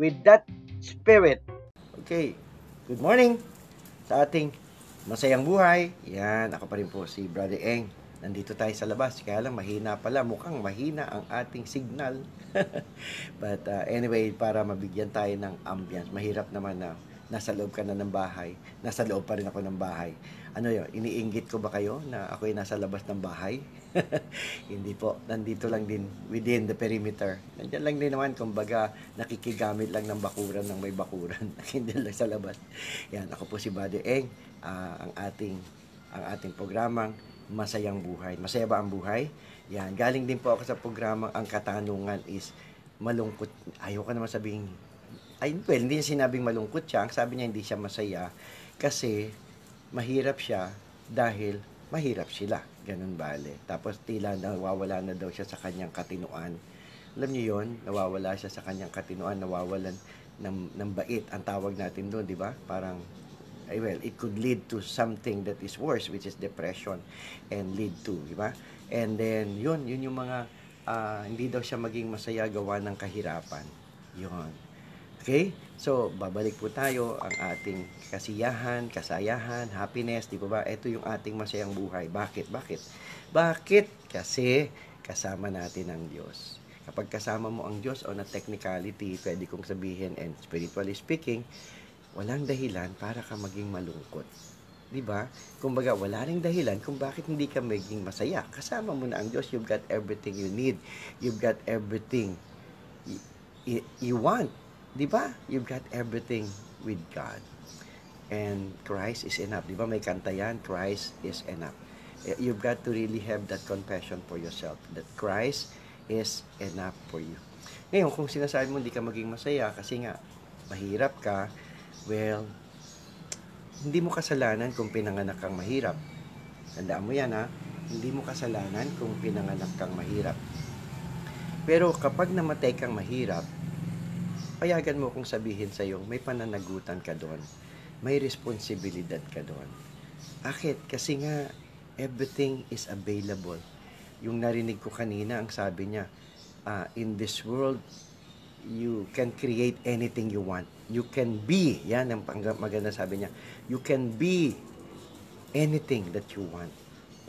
with that spirit. Okay. Good morning sa ating masayang buhay. Yan, ako pa rin po si Brother Eng. Nandito tayo sa labas. Kaya lang mahina pala. Mukhang mahina ang ating signal. But uh, anyway, para mabigyan tayo ng ambience. Mahirap naman na nasa loob ka na ng bahay. Nasa loob pa rin ako ng bahay. Ano yun? Iniinggit ko ba kayo na ako ay nasa labas ng bahay? Hindi po. Nandito lang din within the perimeter. Nandiyan lang din naman, kumbaga, nakikigamit lang ng bakuran ng may bakuran. Hindi lang sa labas. Yan, ako po si Buddy Eng, uh, ang ating ang ating programang Masayang Buhay. Masaya ba ang buhay? Yan, galing din po ako sa programang Ang Katanungan is malungkot. Ayoko naman sabihin ay, well, hindi niya sinabing malungkot siya. Sabi niya hindi siya masaya kasi mahirap siya dahil mahirap sila. Ganun bale. Tapos tila nawawala na daw siya sa kanyang katinuan. Alam niyo yon nawawala siya sa kanyang katinuan, nawawalan ng, ng bait. Ang tawag natin doon, di ba? Parang, ay well, it could lead to something that is worse, which is depression and lead to, di ba? And then, yun, yun yung mga, uh, hindi daw siya maging masaya gawa ng kahirapan. Yun. Okay? So, babalik po tayo ang ating kasiyahan, kasayahan, happiness, di ba ba? Ito yung ating masayang buhay. Bakit? Bakit? Bakit? Kasi kasama natin ang Diyos. Kapag kasama mo ang Diyos o na technicality, pwede kong sabihin, and spiritually speaking, walang dahilan para ka maging malungkot. Di ba? Kumbaga, wala ring dahilan kung bakit hindi ka maging masaya. Kasama mo na ang Diyos, you've got everything you need. You've got everything you want 'Di ba? You've got everything with God. And Christ is enough. 'Di ba? May kanta 'yan, Christ is enough. Eh, you've got to really have that confession for yourself that Christ is enough for you. Ngayon, kung sinasabi mo hindi ka maging masaya kasi nga mahirap ka, well, hindi mo kasalanan kung pinanganak kang mahirap. Tandaan mo yan ha, hindi mo kasalanan kung pinanganak kang mahirap. Pero kapag namatay kang mahirap, payagan mo kung sabihin sa iyo, may pananagutan ka doon. May responsibilidad ka doon. Akit? Kasi nga, everything is available. Yung narinig ko kanina, ang sabi niya, uh, in this world, you can create anything you want. You can be, yan ang maganda sabi niya, you can be anything that you want.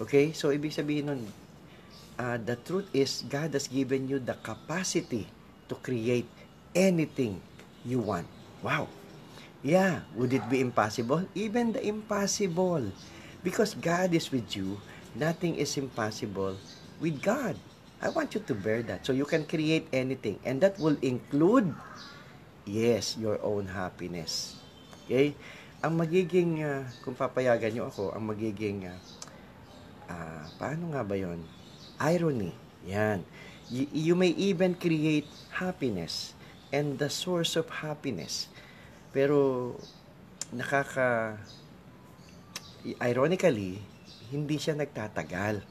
Okay? So, ibig sabihin nun, uh, the truth is, God has given you the capacity to create anything you want. Wow. Yeah, would it be impossible? Even the impossible. Because God is with you, nothing is impossible with God. I want you to bear that. So you can create anything. And that will include, yes, your own happiness. Okay? Ang magiging, uh, kung papayagan nyo ako, ang magiging, uh, uh, paano nga ba yon? Irony. Yan. You, you may even create happiness and the source of happiness. Pero nakaka ironically, hindi siya nagtatagal.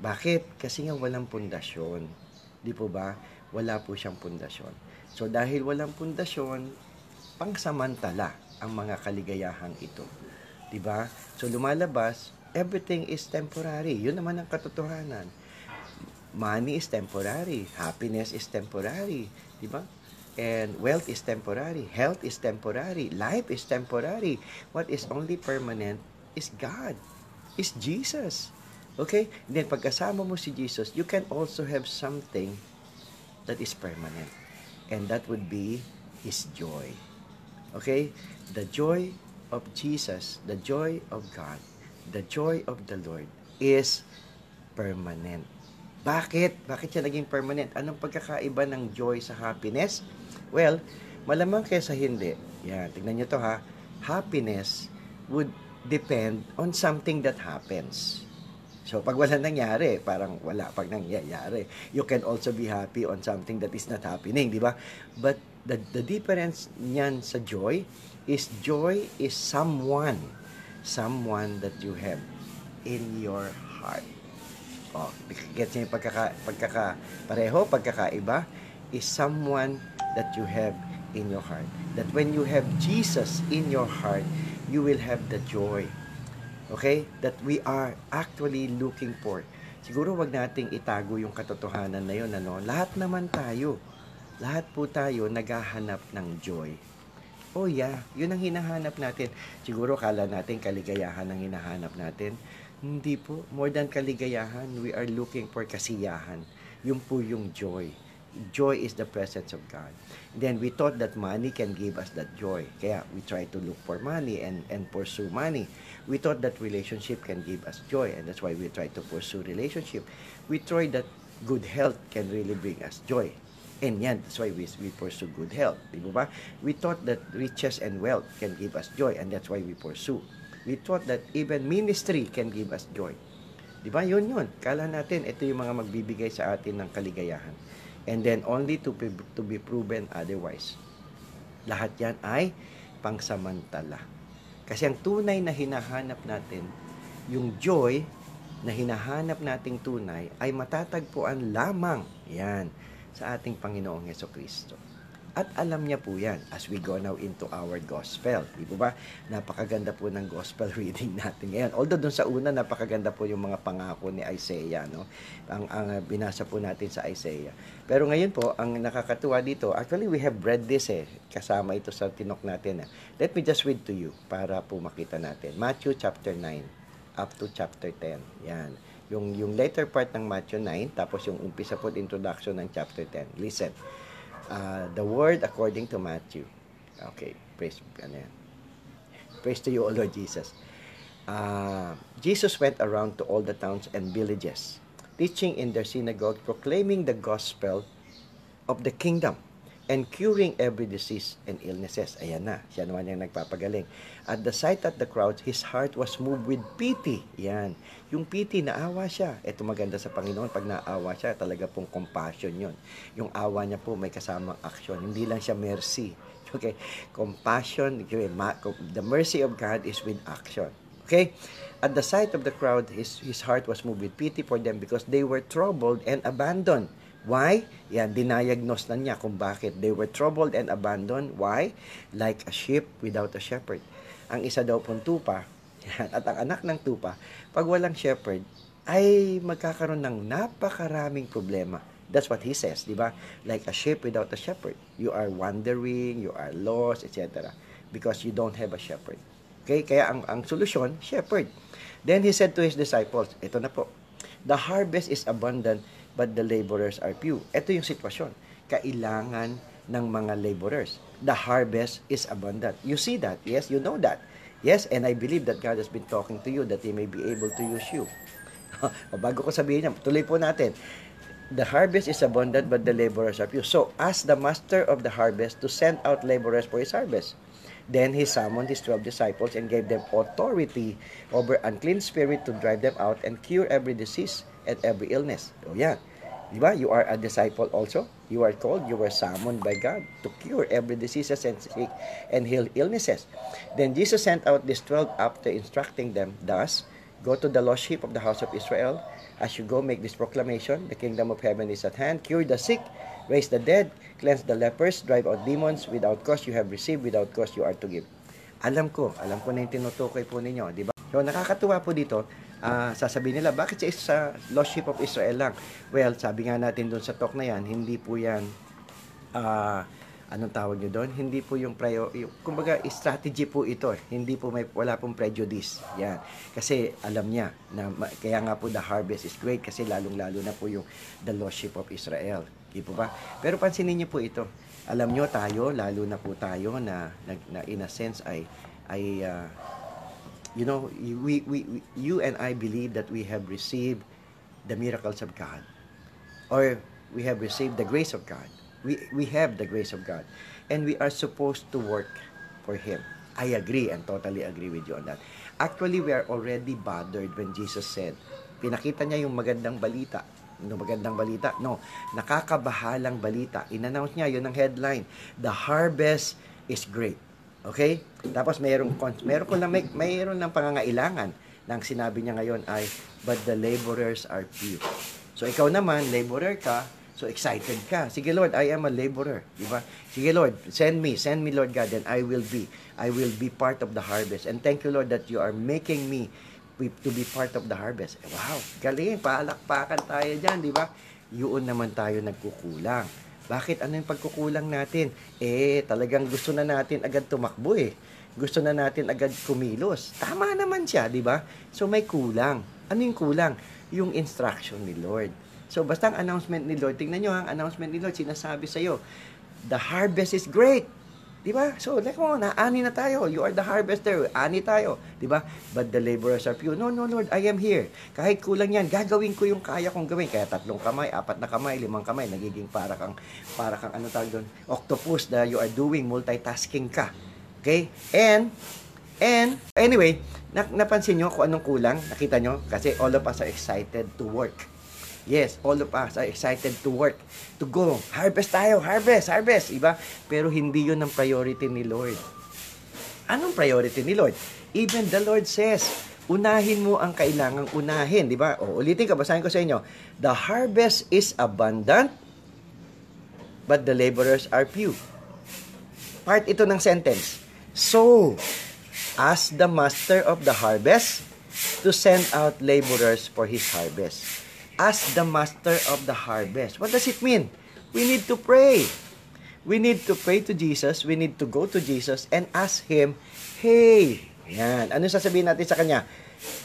Bakit? Kasi nga walang pundasyon. Di po ba? Wala po siyang pundasyon. So dahil walang pundasyon, pangsamantala ang mga kaligayahang ito. Di ba? So lumalabas, everything is temporary. Yun naman ang katotohanan. Money is temporary. Happiness is temporary. Di ba? And wealth is temporary, health is temporary, life is temporary. What is only permanent is God, is Jesus. Okay? Then pagkasama mo si Jesus, you can also have something that is permanent. And that would be His joy. Okay? The joy of Jesus, the joy of God, the joy of the Lord is permanent. Bakit? Bakit siya naging permanent? Anong pagkakaiba ng joy sa happiness? Well, malamang kaysa hindi. Yan, tignan nyo to ha. Happiness would depend on something that happens. So, pag wala nangyari, parang wala pag nangyayari. You can also be happy on something that is not happening, di ba? But the, the difference niyan sa joy is joy is someone, someone that you have in your heart. Oh, gets niyo yung pagkaka, pagkaka, pareho, pagkakaiba, is someone that you have in your heart. That when you have Jesus in your heart, you will have the joy. Okay? That we are actually looking for. Siguro wag nating itago yung katotohanan na yun. Ano? Lahat naman tayo. Lahat po tayo naghahanap ng joy. Oh yeah, yun ang hinahanap natin. Siguro kala natin kaligayahan ang hinahanap natin. Hindi po. More than kaligayahan, we are looking for kasiyahan. Yun po yung joy. Joy is the presence of God. Then we thought that money can give us that joy. Kaya we try to look for money and, and pursue money. We thought that relationship can give us joy and that's why we try to pursue relationship. We try that good health can really bring us joy. And yan, that's why we, we pursue good health. Di ba? We thought that riches and wealth can give us joy and that's why we pursue. We thought that even ministry can give us joy. Di ba? Yun yun. Kala natin, ito yung mga magbibigay sa atin ng kaligayahan. And then only to be, to be proven otherwise. Lahat yan ay pangsamantala. Kasi ang tunay na hinahanap natin, yung joy na hinahanap nating tunay ay matatagpuan lamang. Yan sa ating Panginoong Heso Kristo. At alam niya po yan as we go now into our gospel. Di ba? Napakaganda po ng gospel reading natin ngayon. Although dun sa una, napakaganda po yung mga pangako ni Isaiah. No? Ang, ang binasa po natin sa Isaiah. Pero ngayon po, ang nakakatuwa dito, actually we have read this eh. Kasama ito sa tinok natin. Eh. Let me just read to you para po makita natin. Matthew chapter 9 up to chapter 10. Yan yung yung later part ng Matthew 9 tapos yung umpisa po introduction ng chapter 10 listen uh, the word according to Matthew. Okay praise ano yan? Praise to you O Lord Jesus. Uh, Jesus went around to all the towns and villages teaching in their synagogue proclaiming the gospel of the kingdom and curing every disease and illnesses. Ayan na, siya naman yung nagpapagaling. At the sight of the crowd, his heart was moved with pity. Yan. Yung pity, naawa siya. Ito maganda sa Panginoon, pag naawa siya, talaga pong compassion yon. Yung awa niya po may kasamang action. Hindi lang siya mercy. Okay? Compassion, the mercy of God is with action. Okay? At the sight of the crowd, his, his heart was moved with pity for them because they were troubled and abandoned. Why? Yan, dinayagnos na niya kung bakit. They were troubled and abandoned. Why? Like a sheep without a shepherd. Ang isa daw pong tupa, yan, at ang anak ng tupa, pag walang shepherd, ay magkakaroon ng napakaraming problema. That's what he says, di ba? Like a sheep without a shepherd. You are wandering, you are lost, etc. Because you don't have a shepherd. Okay? Kaya ang, ang solusyon, shepherd. Then he said to his disciples, ito na po, The harvest is abundant, but the laborers are few. Ito yung sitwasyon. Kailangan ng mga laborers. The harvest is abundant. You see that? Yes, you know that. Yes, and I believe that God has been talking to you that He may be able to use you. Bago ko sabihin niya, tuloy po natin. The harvest is abundant, but the laborers are few. So, ask the master of the harvest to send out laborers for his harvest. Then he summoned his twelve disciples and gave them authority over unclean spirit to drive them out and cure every disease and every illness. So, yan. Di ba? You are a disciple also. You are called, you were summoned by God to cure every diseases and sick and heal illnesses. Then Jesus sent out these 12 after instructing them, thus, Go to the lost sheep of the house of Israel. As you go, make this proclamation, the kingdom of heaven is at hand. Cure the sick, raise the dead, cleanse the lepers, drive out demons. Without cause you have received, without cause you are to give. Alam ko, alam ko na yung tinutukoy po ninyo, di ba? So, nakakatuwa po dito, uh, sasabihin nila, bakit sa, sa lost sheep of Israel lang? Well, sabi nga natin doon sa talk na yan, hindi po yan, uh, anong tawag nyo doon? Hindi po yung, prior, kumbaga, strategy po ito. Eh. Hindi po may, wala pong prejudice. Yan. Kasi alam niya, na, kaya nga po the harvest is great kasi lalong-lalo na po yung the lost sheep of Israel. Di po ba? Pero pansinin niyo po ito. Alam nyo tayo, lalo na po tayo na, na, na in a sense ay, ay uh, you know, we, we, we, you and I believe that we have received the miracles of God. Or we have received the grace of God. We, we have the grace of God. And we are supposed to work for Him. I agree and totally agree with you on that. Actually, we are already bothered when Jesus said, pinakita niya yung magandang balita no, magandang balita. No, nakakabahalang balita. In-announce niya, yun ang headline. The harvest is great. Okay? Tapos mayroong, mayroon ko lang, may, mayroon ng pangangailangan ng sinabi niya ngayon ay, but the laborers are few. So ikaw naman, laborer ka, so excited ka. Sige Lord, I am a laborer. Di ba? Sige Lord, send me, send me Lord God, and I will be, I will be part of the harvest. And thank you Lord that you are making me to be part of the harvest. Wow, galing, palakpakan tayo dyan, di ba? Yun naman tayo nagkukulang. Bakit? Ano yung pagkukulang natin? Eh, talagang gusto na natin agad tumakbo eh. Gusto na natin agad kumilos. Tama naman siya, di ba? So may kulang. Ano yung kulang? Yung instruction ni Lord. So basta ang announcement ni Lord, tingnan nyo ang announcement ni Lord, sinasabi sa iyo, the harvest is great. Di ba? So, like mo, naani na tayo. You are the harvester. Ani tayo. Di ba? But the laborers are few. No, no, Lord, I am here. Kahit kulang yan, gagawin ko yung kaya kong gawin. Kaya tatlong kamay, apat na kamay, limang kamay, nagiging para kang, para kang ano tawag doon, octopus na you are doing multitasking ka. Okay? And, and, anyway, na, napansin nyo kung anong kulang? Nakita nyo? Kasi all of us are excited to work. Yes, all of us are excited to work, to go. Harvest tayo, harvest, harvest, iba? Pero hindi yun ang priority ni Lord. Anong priority ni Lord? Even the Lord says, unahin mo ang kailangang unahin, di ba? O, ulitin ka, basahin ko sa inyo. The harvest is abundant, but the laborers are few. Part ito ng sentence. So, as the master of the harvest, to send out laborers for his harvest as the master of the harvest. What does it mean? We need to pray. We need to pray to Jesus. We need to go to Jesus and ask Him, Hey, yan. Ano sasabihin natin sa Kanya?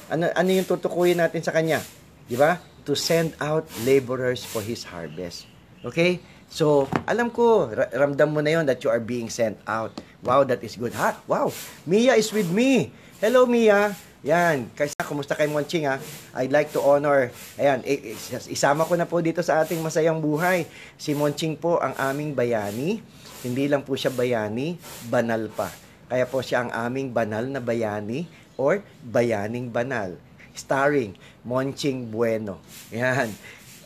Ano, ano yung tutukuyin natin sa Kanya? Di ba? To send out laborers for His harvest. Okay? So, alam ko, ramdam mo na yon that you are being sent out. Wow, that is good. Ha? Wow, Mia is with me. Hello, Mia. Yan, kaysa kumusta kay Monching ha? I'd like to honor, ayan, isama ko na po dito sa ating masayang buhay. Si Monching po ang aming bayani. Hindi lang po siya bayani, banal pa. Kaya po siya ang aming banal na bayani or bayaning banal. Starring Monching Bueno. Yan.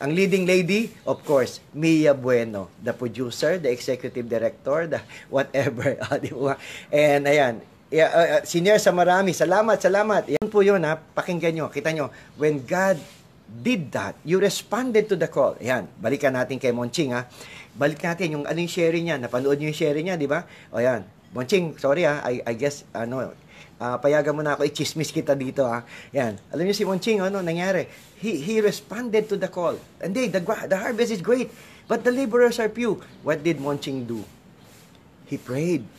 Ang leading lady, of course, Mia Bueno, the producer, the executive director, the whatever. And ayan, Yeah, uh, uh, senior sa marami. Salamat, salamat. Yan po yun ha. Pakinggan nyo. Kita nyo. When God did that, you responded to the call. Yan. Balikan natin kay Monching ha. Balik natin yung ano yung sharing niya. Napanood niyo yung sharing niya, di ba? O yan. Monching, sorry ha. I, I guess, ano, uh, payagan mo na ako, i-chismis kita dito ha. Yan. Alam niyo si Monching, ano nangyari? He, he responded to the call. And they, the, the harvest is great, but the laborers are few. What did Monching do? He prayed.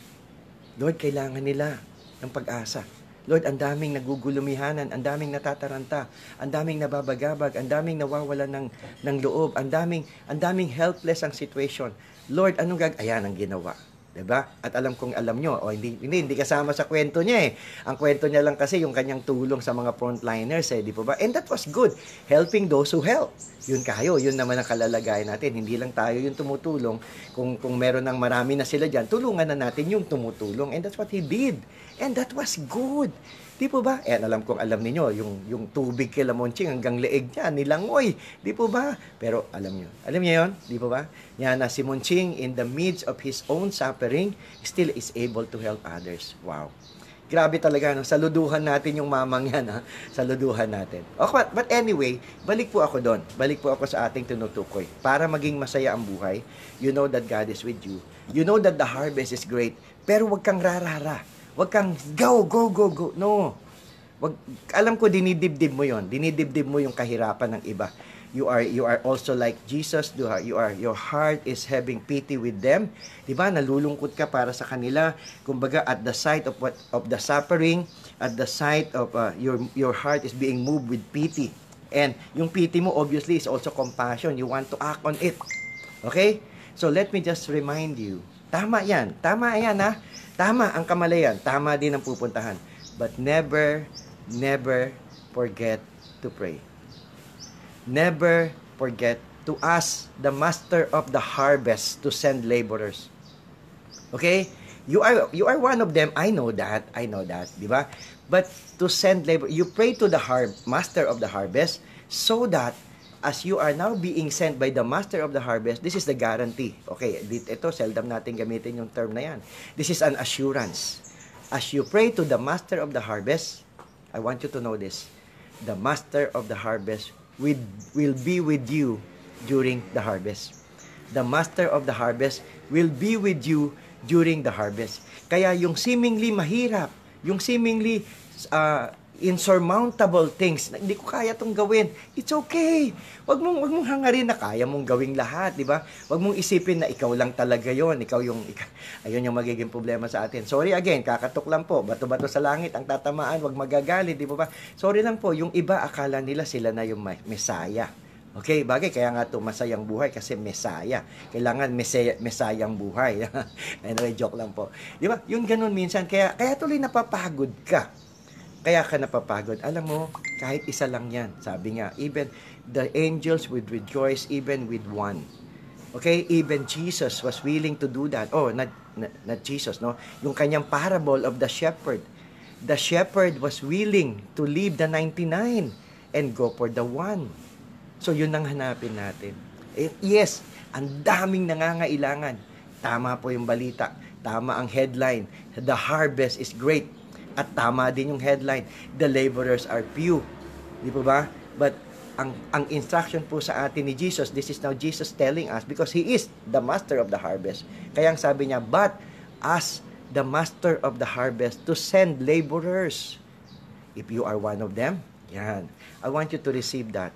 Lord, kailangan nila ng pag-asa. Lord, ang daming nagugulumihanan, ang daming natataranta, ang daming nababagabag, ang daming nawawala ng, ng loob, ang daming, ang daming helpless ang situation. Lord, anong gag... Ayan ang ginawa. 'Di ba? At alam kong alam nyo, o hindi, hindi, hindi kasama sa kwento niya eh. Ang kwento niya lang kasi yung kanyang tulong sa mga frontliners eh, di po ba? And that was good, helping those who help. Yun kayo, yun naman ang kalalagayan natin. Hindi lang tayo yung tumutulong. Kung, kung meron ng marami na sila dyan, tulungan na natin yung tumutulong. And that's what he did. And that was good. Di po ba? Eh, alam kong alam niyo yung, yung tubig kay Lamonching hanggang leeg niya, nilangoy. Di po ba? Pero alam niyo, alam niyo yon Di po ba? Yan na si Monching in the midst of his own suffering, still is able to help others. Wow. Grabe talaga, no? saluduhan natin yung mamang yan, ha? saluduhan natin. Okay, but, anyway, balik po ako doon. Balik po ako sa ating tinutukoy. Para maging masaya ang buhay, you know that God is with you. You know that the harvest is great, pero wag kang rarara Huwag kang go, go, go, go. No. Wag, alam ko dinidibdib mo 'yon. Dinidibdib mo yung kahirapan ng iba. You are you are also like Jesus. You are your heart is having pity with them. 'Di ba? Nalulungkot ka para sa kanila. Kumbaga at the sight of what of the suffering, at the sight of uh, your your heart is being moved with pity. And yung pity mo obviously is also compassion. You want to act on it. Okay? So let me just remind you. Tama 'yan. Tama 'yan ha. Tama ang kamalayan, tama din ang pupuntahan. But never, never forget to pray. Never forget to ask the master of the harvest to send laborers. Okay? You are you are one of them. I know that. I know that, 'di ba? But to send labor, you pray to the har- master of the harvest so that as you are now being sent by the master of the harvest, this is the guarantee. Okay, dit- ito, seldom natin gamitin yung term na yan. This is an assurance. As you pray to the master of the harvest, I want you to know this. The master of the harvest will, will be with you during the harvest. The master of the harvest will be with you during the harvest. Kaya yung seemingly mahirap, yung seemingly uh, insurmountable things na hindi ko kaya tong gawin. It's okay. Wag mong wag mong hangarin na kaya mong gawing lahat, di ba? Wag mong isipin na ikaw lang talaga 'yon, ikaw yung ikaw, ayun yung magiging problema sa atin. Sorry again, kakatok lang po. Bato-bato sa langit ang tatamaan, wag magagalit, di ba ba? Sorry lang po, yung iba akala nila sila na yung mesaya. Okay, bagay kaya nga to masayang buhay kasi mesaya. Kailangan mesaya, mesayang buhay. anyway, joke lang po. Di ba? Yung ganun minsan kaya kaya tuloy napapagod ka kaya ka napapagod. Alam mo, kahit isa lang yan. Sabi nga, even the angels would rejoice even with one. Okay? Even Jesus was willing to do that. Oh, not, not, not Jesus, no? Yung kanyang parable of the shepherd. The shepherd was willing to leave the 99 and go for the one. So, yun ang hanapin natin. Eh, yes, ang daming nangangailangan. Tama po yung balita. Tama ang headline. The harvest is great at tama din yung headline, the laborers are few. Di ba? But ang ang instruction po sa atin ni Jesus, this is now Jesus telling us because he is the master of the harvest. Kaya ang sabi niya, but as the master of the harvest to send laborers. If you are one of them, yan. I want you to receive that.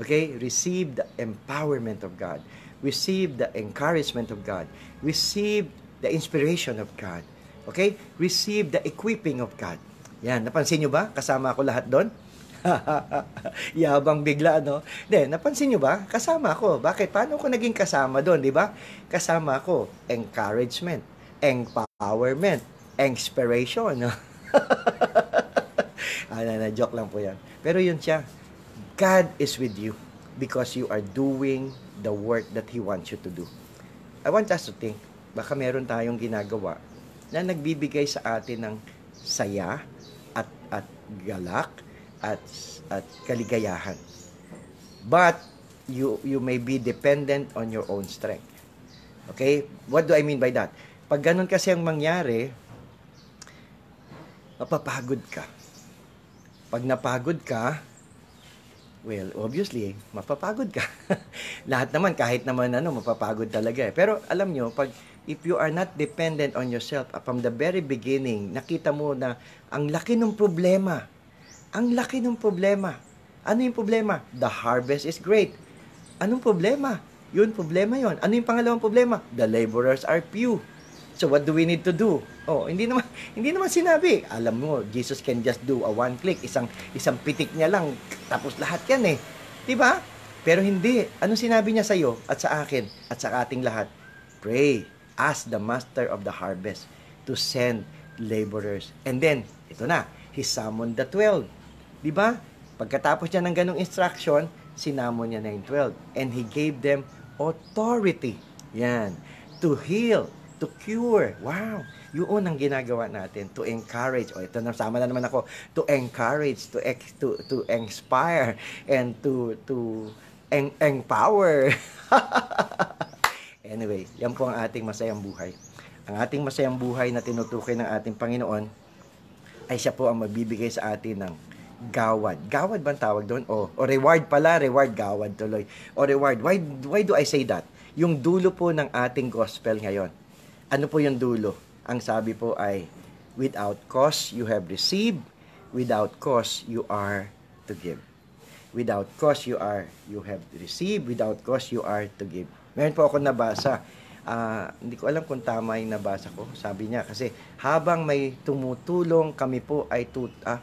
Okay? Receive the empowerment of God. Receive the encouragement of God. Receive the inspiration of God. Okay? Receive the equipping of God. Yan, napansin nyo ba? Kasama ako lahat doon? Yabang bigla, no? Hindi, napansin nyo ba? Kasama ako. Bakit? Paano ko naging kasama doon, di ba? Kasama ako, encouragement, empowerment, inspiration. No? ah, na, na, joke lang po yan. Pero yun siya. God is with you because you are doing the work that He wants you to do. I want us to think, baka meron tayong ginagawa na nagbibigay sa atin ng saya at at galak at at kaligayahan. But you you may be dependent on your own strength. Okay? What do I mean by that? Pag ganun kasi ang mangyari, mapapagod ka. Pag napagod ka, well, obviously, mapapagod ka. Lahat naman, kahit naman ano, mapapagod talaga eh. Pero alam nyo, pag if you are not dependent on yourself uh, from the very beginning, nakita mo na ang laki ng problema. Ang laki ng problema. Ano yung problema? The harvest is great. Anong problema? Yun, problema yon. Ano yung pangalawang problema? The laborers are few. So what do we need to do? Oh, hindi naman hindi naman sinabi. Alam mo, Jesus can just do a one click, isang isang pitik niya lang tapos lahat 'yan eh. 'Di ba? Pero hindi. Ano sinabi niya sa iyo at sa akin at sa ating lahat? Pray ask the master of the harvest to send laborers. And then, ito na, he summoned the 12. Di ba? Pagkatapos niya ng ganong instruction, sinamon niya na yung 12. And he gave them authority. Yan. To heal, to cure. Wow. Yun ang ginagawa natin to encourage. O ito na sama na naman ako to encourage, to to to inspire and to to en- empower. Anyway, yan po ang ating masayang buhay. Ang ating masayang buhay na tinutukoy ng ating Panginoon ay siya po ang magbibigay sa atin ng gawad. Gawad ba ang tawag doon? O, o reward pala, reward, gawad tuloy. O reward. Why, why do I say that? Yung dulo po ng ating gospel ngayon. Ano po yung dulo? Ang sabi po ay, without cause you have received, without cause you are to give. Without cause you are, you have received, without cause you are to give. Meron po ako nabasa. Uh, hindi ko alam kung tama yung nabasa ko. Sabi niya kasi habang may tumutulong kami po ay tut ah,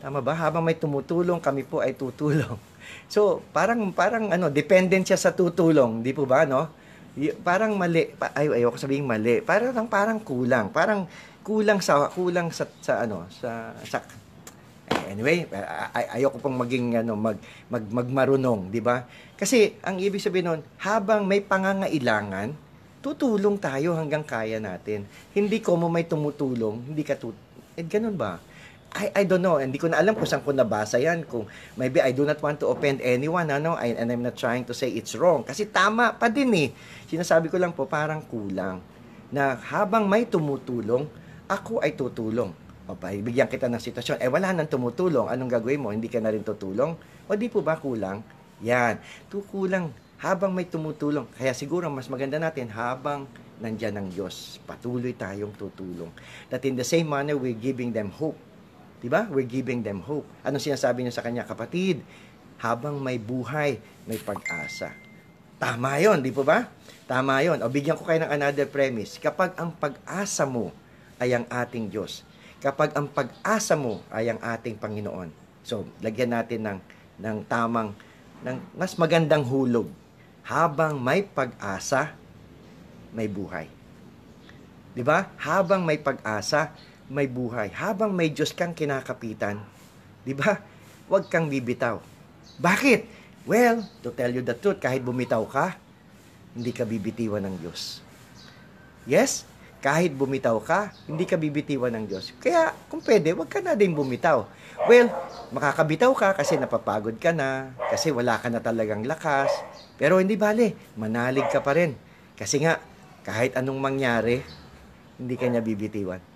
tama ba? Habang may tumutulong kami po ay tutulong. So, parang parang ano, dependent siya sa tutulong, di po ba, no? Parang mali. Pa- ay ayoko sabihin mali. Parang parang kulang. Parang kulang sa kulang sa, sa ano, sa sa Anyway, ay- ayoko pong maging ano mag, mag magmarunong, 'di ba? Kasi ang ibig sabihin nun, habang may pangangailangan, tutulong tayo hanggang kaya natin. Hindi ko mo may tumutulong, hindi ka tut... Eh, ganun ba? I, I don't know, hindi ko na alam kung saan ko nabasa yan, kung maybe I do not want to offend anyone, ano, I, and I'm not trying to say it's wrong, kasi tama pa din eh. Sinasabi ko lang po, parang kulang, na habang may tumutulong, ako ay tutulong. O bigyan kita ng sitwasyon, eh wala nang tumutulong, anong gagawin mo? Hindi ka na rin tutulong? O di po ba kulang? Yan, tukulang habang may tumutulong. Kaya siguro mas maganda natin habang nandyan ang Diyos, patuloy tayong tutulong. That in the same manner, we're giving them hope Di ba? We're giving them hope. Anong sinasabi niyo sa kanya? Kapatid, habang may buhay, may pag-asa. Tama yon, di po ba? Tama yon. O bigyan ko kayo ng another premise. Kapag ang pag-asa mo ay ang ating Diyos, kapag ang pag-asa mo ay ang ating Panginoon. So, lagyan natin ng, ng tamang, ng mas magandang hulog. Habang may pag-asa, may buhay. Di ba? Habang may pag-asa, may buhay. Habang may Diyos kang kinakapitan, di ba? Huwag kang bibitaw. Bakit? Well, to tell you the truth, kahit bumitaw ka, hindi ka bibitiwan ng Diyos. Yes? Kahit bumitaw ka, hindi ka bibitiwan ng Diyos. Kaya, kung pwede, huwag ka na din bumitaw. Well, makakabitaw ka kasi napapagod ka na, kasi wala ka na talagang lakas. Pero hindi bale, manalig ka pa rin. Kasi nga, kahit anong mangyari, hindi ka niya bibitiwan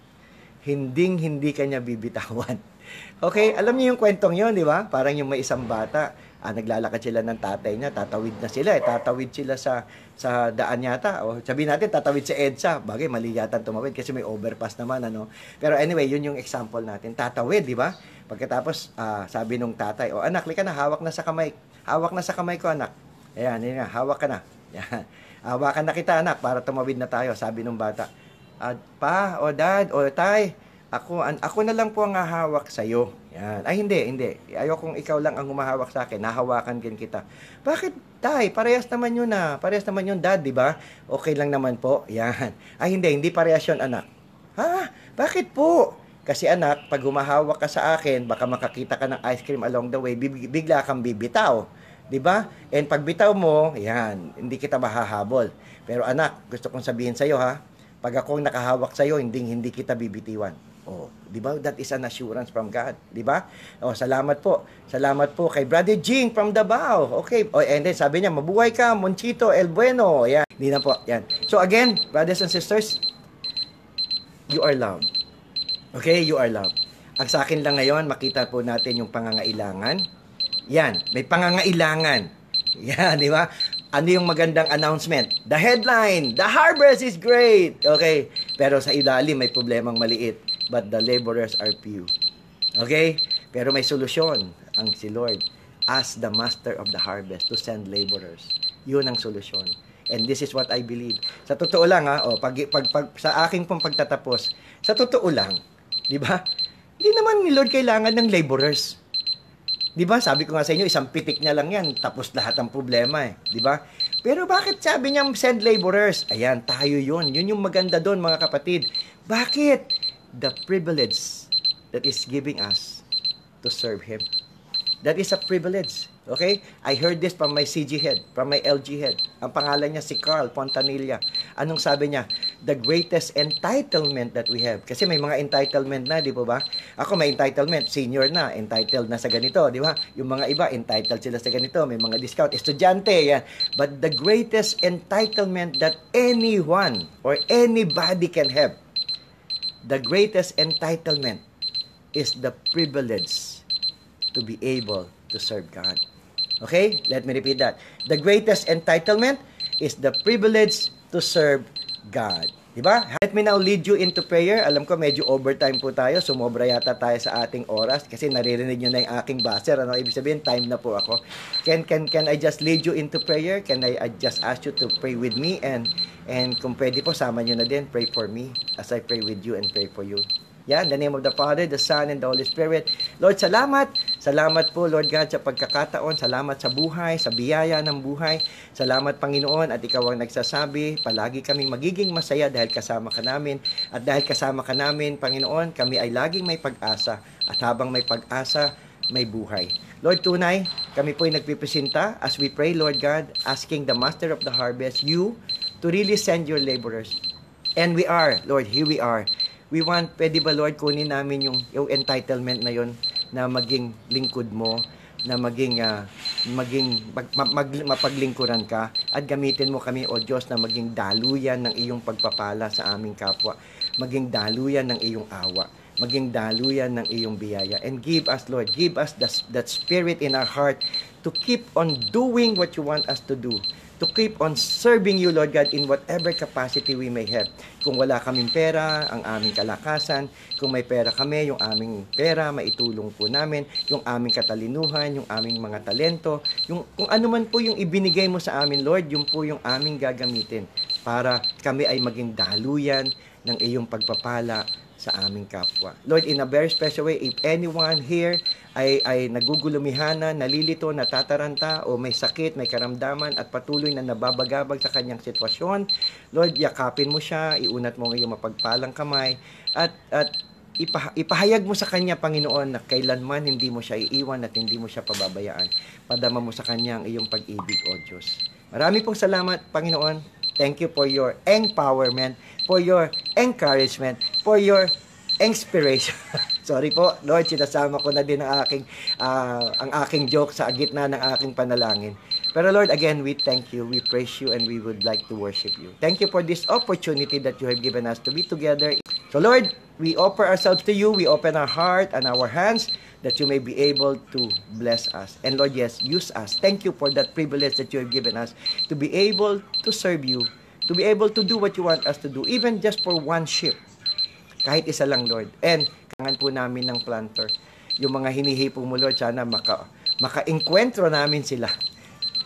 hinding hindi kanya bibitawan. Okay, alam niyo yung kwentong yon, di ba? Parang yung may isang bata, ah, naglalakad sila ng tatay niya, tatawid na sila, eh, tatawid sila sa sa daan yata. O sabihin natin tatawid si EDSA, bagay mali yata tumawid kasi may overpass naman ano. Pero anyway, yun yung example natin. Tatawid, di ba? Pagkatapos ah, sabi nung tatay, "O anak, lika na, hawak na sa kamay. Hawak na sa kamay ko, anak." Ayan, yun nga, hawak ka na. Hawakan na kita, anak, para tumawid na tayo, sabi nung bata at pa o dad o tay, ako an, ako na lang po ang hahawak sa iyo. Yan. Ay hindi, hindi. Ayokong ikaw lang ang humahawak sa akin. Nahawakan din kita. Bakit tay? Parehas naman yun na. Parehas naman yun dad, di ba? Okay lang naman po. Yan. Ay hindi, hindi parehas yun anak. Ha? Bakit po? Kasi anak, pag humahawak ka sa akin, baka makakita ka ng ice cream along the way, bigla kang bibitaw. 'di ba? And pag bitaw mo, yan, hindi kita mahahabol. Pero anak, gusto kong sabihin sa iyo ha, pag ako nakahawak sa iyo, hindi hindi kita bibitiwan. Oh, 'di ba? That is an assurance from God, 'di ba? Oh, salamat po. Salamat po kay Brother Jing from Davao. Okay. Oh, and then sabi niya, mabuhay ka, Monchito El Bueno. Yan. Hindi na po. Yan. So again, brothers and sisters, you are loved. Okay, you are loved. Ang sa akin lang ngayon, makita po natin yung pangangailangan. Yan, may pangangailangan. Yan, di ba? ano yung magandang announcement? The headline, the harvest is great. Okay? Pero sa ilalim may problemang maliit, but the laborers are few. Okay? Pero may solusyon ang si Lord as the master of the harvest to send laborers. Yun ang solusyon. And this is what I believe. Sa totoo lang ha, oh, pag, pag, pag, sa aking pong pagtatapos, sa totoo lang, di ba? Hindi naman ni Lord kailangan ng laborers. 'Di ba? Sabi ko nga sa inyo, isang pitik niya lang 'yan, tapos lahat ng problema eh, 'di ba? Pero bakit sabi niya send laborers? Ayan, tayo 'yun. 'Yun yung maganda doon, mga kapatid. Bakit? The privilege that is giving us to serve him. That is a privilege. Okay? I heard this from my CG head, from my LG head. Ang pangalan niya si Carl Pontanilla. Anong sabi niya? The greatest entitlement that we have. Kasi may mga entitlement na, di po ba? Ako may entitlement, senior na, entitled na sa ganito, di ba? Yung mga iba, entitled sila sa ganito, may mga discount, estudyante, yan. But the greatest entitlement that anyone or anybody can have, the greatest entitlement is the privilege to be able to serve God. Okay? Let me repeat that. The greatest entitlement is the privilege to serve God. Diba? Let me now lead you into prayer. Alam ko medyo overtime po tayo. Sumobra yata tayo sa ating oras kasi naririnig nyo na yung aking buzzer. Ano? Ibig sabihin, time na po ako. Can, can, can I just lead you into prayer? Can I, I just ask you to pray with me? And, and kung pwede po, sama nyo na din. Pray for me as I pray with you and pray for you. Yeah, in the name of the Father, the Son, and the Holy Spirit. Lord, salamat. Salamat po, Lord God, sa pagkakataon. Salamat sa buhay, sa biyaya ng buhay. Salamat, Panginoon, at ikaw ang nagsasabi, palagi kaming magiging masaya dahil kasama ka namin. At dahil kasama ka namin, Panginoon, kami ay laging may pag-asa. At habang may pag-asa, may buhay. Lord, tunay, kami po ay nagpipresenta as we pray, Lord God, asking the Master of the Harvest, you, to really send your laborers. And we are, Lord, here we are we want, pwede ba Lord, kunin namin yung, yung entitlement na yon na maging lingkod mo, na maging uh, maging mag, mag, mapaglingkuran ka at gamitin mo kami o Diyos na maging daluyan ng iyong pagpapala sa aming kapwa. Maging daluyan ng iyong awa. Maging daluyan ng iyong biyaya. And give us Lord give us that, that spirit in our heart to keep on doing what you want us to do to keep on serving you, Lord God, in whatever capacity we may have. Kung wala kaming pera, ang aming kalakasan. Kung may pera kami, yung aming pera, maitulong po namin. Yung aming katalinuhan, yung aming mga talento. Yung, kung ano man po yung ibinigay mo sa amin, Lord, yung po yung aming gagamitin para kami ay maging daluyan ng iyong pagpapala sa aming kapwa. Lord, in a very special way, if anyone here ay, ay nagugulumihana, nalilito, natataranta, o may sakit, may karamdaman, at patuloy na nababagabag sa kanyang sitwasyon, Lord, yakapin mo siya, iunat mo ngayong mapagpalang kamay, at, at ipah- ipahayag mo sa kanya, Panginoon, na kailanman hindi mo siya iiwan at hindi mo siya pababayaan. Padama mo sa kanya ang iyong pag-ibig, O Diyos. Marami pong salamat, Panginoon. Thank you for your empowerment, for your encouragement, for your inspiration. Sorry po, Lord, sinasama ko na din ang aking, uh, ang aking joke sa gitna ng aking panalangin. Pero Lord, again, we thank you, we praise you, and we would like to worship you. Thank you for this opportunity that you have given us to be together. So Lord, we offer ourselves to you, we open our heart and our hands, that you may be able to bless us. And Lord, yes, use us. Thank you for that privilege that you have given us to be able to serve you, to be able to do what you want us to do, even just for one ship. Kahit isa lang, Lord. And kailangan po namin ng planter. Yung mga hinihipong mo, Lord, sana maka, maka-enkwentro namin sila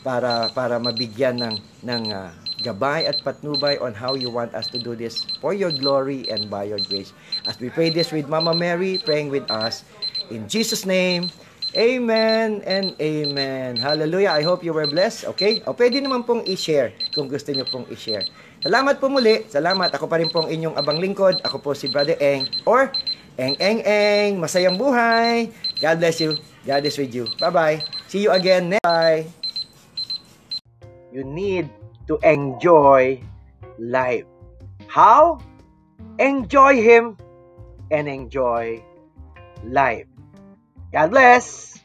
para para mabigyan ng ng uh, gabay at patnubay on how you want us to do this for your glory and by your grace. As we pray this with Mama Mary praying with us, In Jesus' name, Amen and Amen. Hallelujah. I hope you were blessed. Okay? O pwede naman pong i-share kung gusto niyo pong i-share. Salamat po muli. Salamat. Ako pa rin pong inyong abang lingkod. Ako po si Brother Eng or Eng Eng Eng. Masayang buhay. God bless you. God is with you. Bye-bye. See you again next time. You need to enjoy life. How? Enjoy Him and enjoy life. God bless.